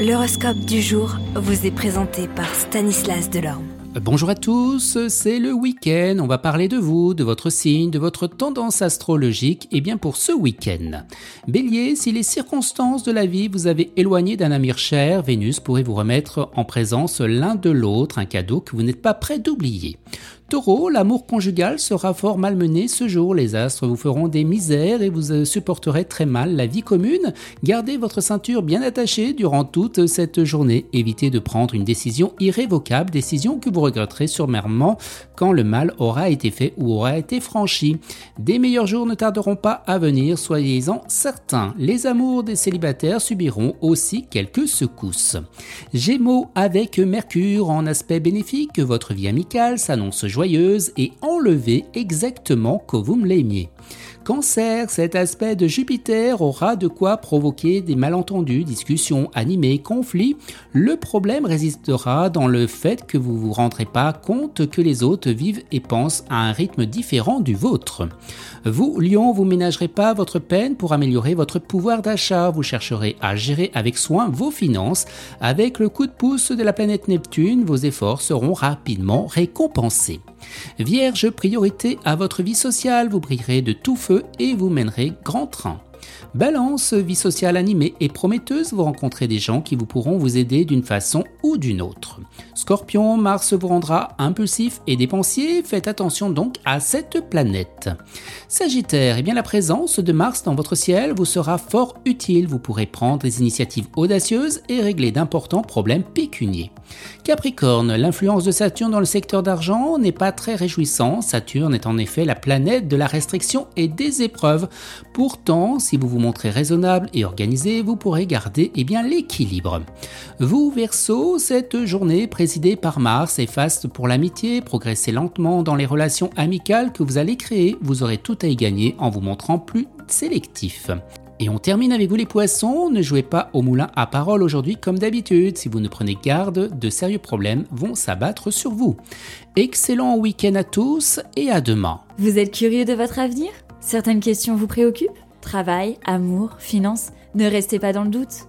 L'horoscope du jour vous est présenté par Stanislas Delorme. Bonjour à tous, c'est le week-end, on va parler de vous, de votre signe, de votre tendance astrologique, et bien pour ce week-end. Bélier, si les circonstances de la vie vous avez éloigné d'un amour cher, Vénus pourrait vous remettre en présence l'un de l'autre, un cadeau que vous n'êtes pas prêt d'oublier. Taureau, l'amour conjugal sera fort malmené ce jour. Les astres vous feront des misères et vous euh, supporterez très mal la vie commune. Gardez votre ceinture bien attachée durant toute cette journée. Évitez de prendre une décision irrévocable, décision que vous regretterez sûrement quand le mal aura été fait ou aura été franchi. Des meilleurs jours ne tarderont pas à venir, soyez-en certains. Les amours des célibataires subiront aussi quelques secousses. Gémeaux, avec Mercure en aspect bénéfique, votre vie amicale s'annonce joyeuse et enlevez exactement comme vous me l'aimiez. Cancer, cet aspect de Jupiter aura de quoi provoquer des malentendus, discussions animées, conflits. Le problème résistera dans le fait que vous ne vous rendrez pas compte que les autres vivent et pensent à un rythme différent du vôtre. Vous, Lion, vous ménagerez pas votre peine pour améliorer votre pouvoir d'achat. Vous chercherez à gérer avec soin vos finances. Avec le coup de pouce de la planète Neptune, vos efforts seront rapidement récompensés. Vierge, priorité à votre vie sociale, vous brillerez de tout feu et vous mènerez grand train. Balance, vie sociale animée et prometteuse, vous rencontrez des gens qui vous pourront vous aider d'une façon ou d'une autre. Scorpion, Mars vous rendra impulsif et dépensier, faites attention donc à cette planète. Sagittaire, eh bien la présence de Mars dans votre ciel vous sera fort utile, vous pourrez prendre des initiatives audacieuses et régler d'importants problèmes pécuniers. Capricorne, l'influence de Saturne dans le secteur d'argent n'est pas très réjouissant, Saturne est en effet la planète de la restriction et des épreuves. Pourtant, si vous vous montrez raisonnable et organisé, vous pourrez garder eh l'équilibre. Vous, Verseau, cette journée par Mars est faste pour l'amitié, progressez lentement dans les relations amicales que vous allez créer, vous aurez tout à y gagner en vous montrant plus sélectif. Et on termine avec vous les poissons, ne jouez pas au moulin à parole aujourd'hui comme d'habitude, si vous ne prenez garde, de sérieux problèmes vont s'abattre sur vous. Excellent week-end à tous et à demain. Vous êtes curieux de votre avenir? Certaines questions vous préoccupent? Travail, amour, finances? Ne restez pas dans le doute.